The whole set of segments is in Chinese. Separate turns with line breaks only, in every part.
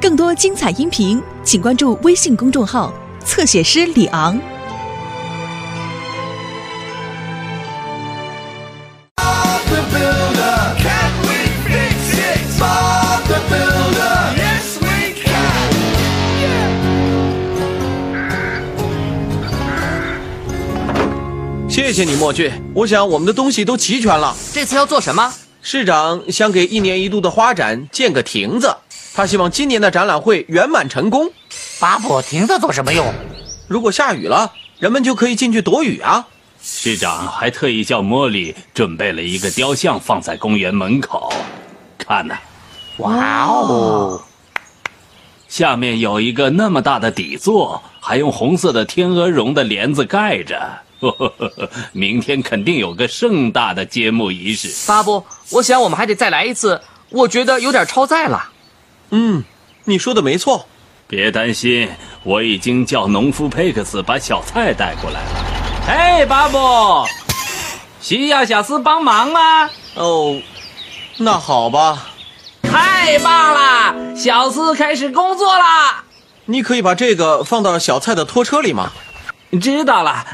更多精彩音频请关注微信公众号，侧写师李昂。
谢谢你，墨俊，我想我们的东西都齐全了，
这次要做什么？
市长想给一年一度的花展建个亭子，他希望今年的展览会圆满成功。
巴布，亭子做什么用？
如果下雨了，人们就可以进去躲雨啊。
市长还特意叫茉莉准备了一个雕像放在公园门口，看呐、
哇哦！
下面有一个那么大的底座，还用红色的天鹅绒的帘子盖着。明天肯定有个盛大的揭幕仪式。
巴布，我想我们还得再来一次。我觉得有点超载了。
嗯，你说的没错。
别担心，我已经叫农夫佩克斯把小菜带过来了。嘿，巴布，需要小斯帮忙吗？
哦，那好吧，
太棒了，小斯开始工作啦！
你可以把这个放到小蔡的拖车里吗？
知道了。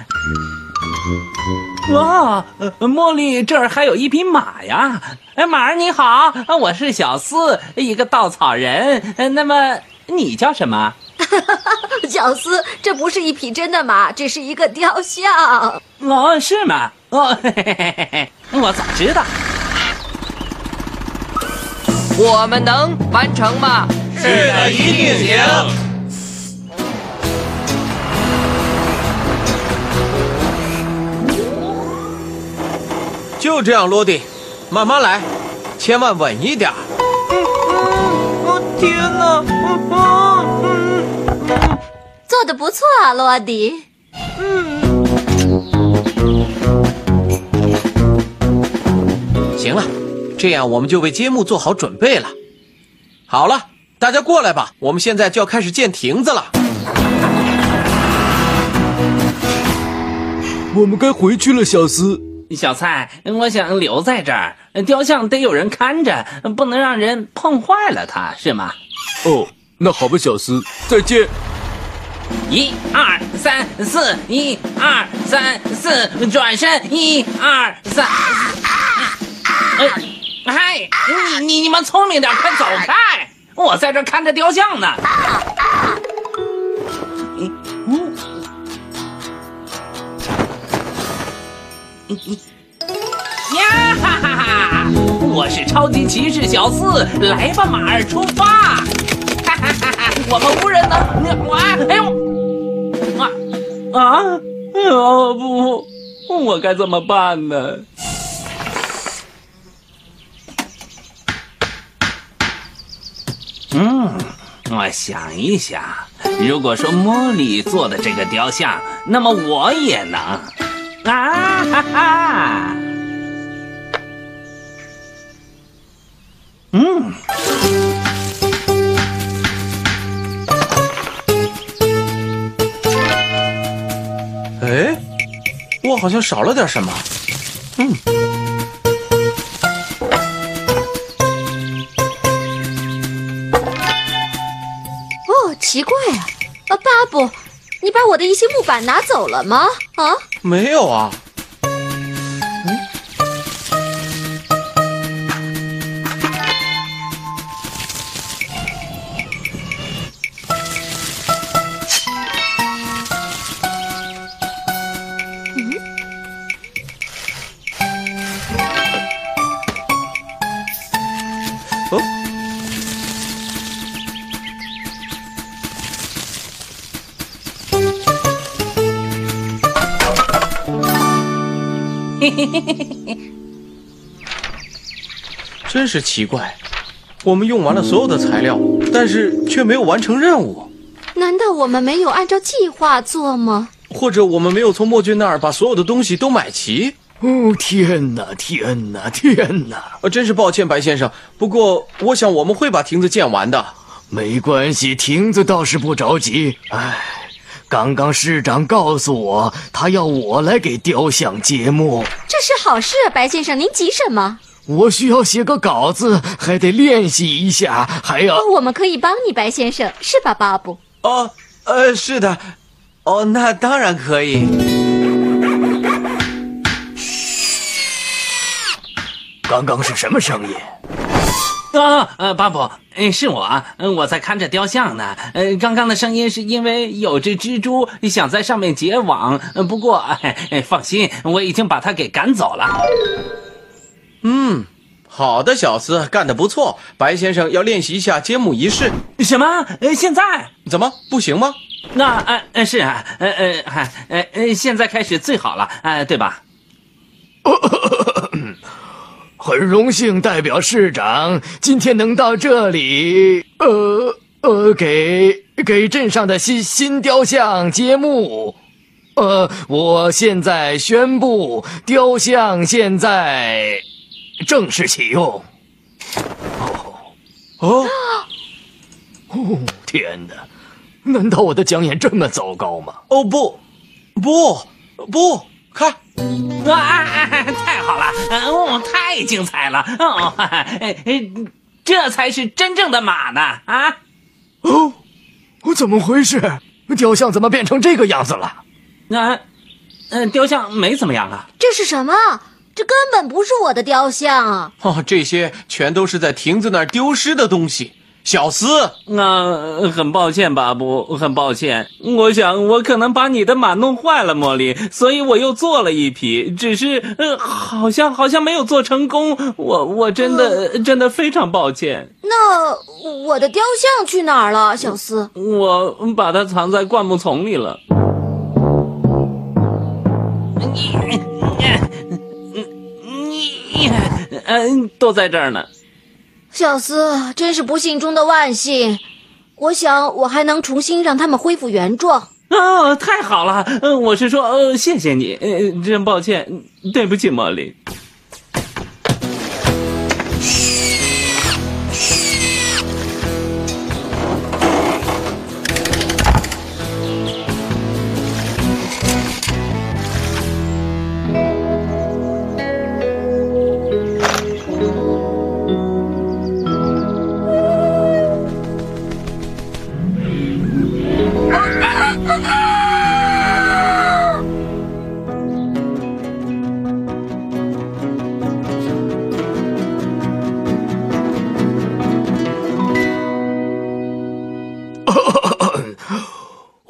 哇，呃茉莉，这儿还有一匹马呀！哎，马儿你好，我是小四，一个稻草人。呃那么你叫什么？
小斯，这不是一匹真的马，只是一个雕像。
哦，是吗？哦，嘿嘿嘿嘿嘿，我早知道。
我们能完成吗？
是的，一定行。就这样落地，慢慢来，千万稳一点儿。
做的不错啊，罗迪。
嗯行了，这样我们就为揭幕做好准备了。好了，大家过来吧，我们现在就要开始建亭子了。
我们该回去了，小斯。
小蔡，我想留在这儿，雕像得有人看着，不能让人碰坏了它，是吗？
哦，那好吧，小斯，再见。
一二三四，一二三四，转身，一二三。哎，嗨，你你你们聪明点，快走开！我在这看着雕像呢。呀哈哈哈！我是超级骑士小四，来吧，马儿出发！哈哈哈哈！我们无人能，我哎呦，啊啊！哎呦不，我该怎么办呢？嗯，我想一想，如果说茉莉做的这个雕像，那么我也能。啊哈哈！嗯，
哎，我好像少了点什么。嗯，
哦，奇怪啊，啊，巴布，你把我的一些木板拿走了吗？啊，
没有啊。真是奇怪，我们用完了所有的材料，但是却没有完成任务，
难道我们没有按照计划做吗？
或者我们没有从墨君那儿把所有的东西都买齐。
哦，天哪，天哪，天哪！
呃，真是抱歉，白先生。不过，我想我们会把亭子建完的。
没关系，亭子倒是不着急。唉，刚刚市长告诉我，他要我来给雕像揭幕。
这是好事啊，白先生，您急什么？
我需要写个稿子，还得练习一下，还要……
我们可以帮你，白先生，是吧，巴布？
哦，呃，是的，哦，那当然可以。
刚刚是什么声音？
啊，呃，巴布，嗯是我，呃我在看着雕像呢。呃，刚刚的声音是因为有只蜘蛛想在上面结网，呃不过，哎哎放心，我已经把它给赶走了。
嗯，好的，小斯，干得不错。白先生要练习一下揭幕仪式，
什么？呃，现在？
怎么不行吗？
那，呃，呃是啊，呃呃，嗨，呃呃，现在开始最好了，呃，对吧？
很荣幸代表市长今天能到这里，呃呃，给给镇上的新新雕像揭幕。呃，我现在宣布，雕像现在正式启用。
哦，
哦，天哪！难道我的讲演这么糟糕吗？
哦不，不不，看，
啊，太好了，呃哦，太精彩了，哦，哎哎，这才是真正的马呢，啊！
哦，怎么回事？雕像怎么变成这个样子了？
那，呃，雕像没怎么样啊。
这是什么？这根本不是我的雕像啊！
哦，这些全都是在亭子那儿丢失的东西。小斯，
那、很抱歉，巴布，很抱歉。我想我可能把你的马弄坏了，茉莉，所以我又做了一匹，只是呃，好像好像没有做成功。我我真的、真的非常抱歉。
那我的雕像去哪儿了，小斯？
我把它藏在灌木丛里了。你你你，嗯，都在这儿呢。
小斯，真是不幸中的万幸。我想我还能重新让他们恢复原状。
哦，太好了！嗯，我是说，呃，谢谢你，呃，真抱歉，对不起，茉莉。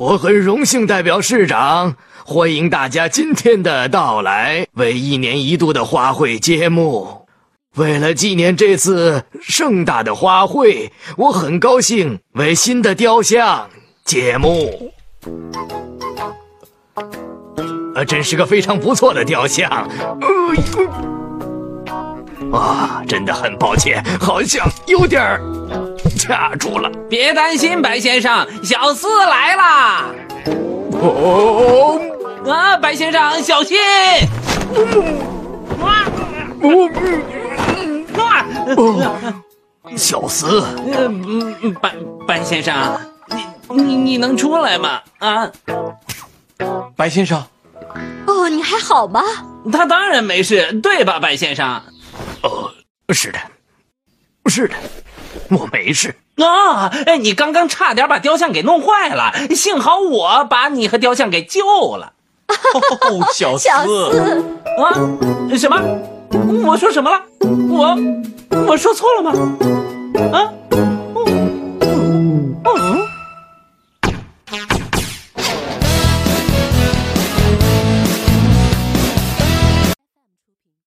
我很荣幸代表市长，欢迎大家今天的到来，为一年一度的花卉揭幕。为了纪念这次盛大的花卉，我很高兴为新的雕像揭幕。呃，真是个非常不错的雕像。呃，啊，真的很抱歉，好像有点儿 卡住了。
别担心，白先生，小四来啦！
哦，
啊，白先生，小心！啊啊！
小四，
呃，嗯白白先生，你你你能出来吗？啊，
白先生，
哦，你还好吗？
他当然没事，对吧，白先生？
呃，是的，是的，我没事。
啊，哎，你刚刚差点把雕像给弄坏了，幸好我把你和雕像给救了。
哦，小四，
小斯，
啊？什么？我说什么了？我我说错了吗？啊？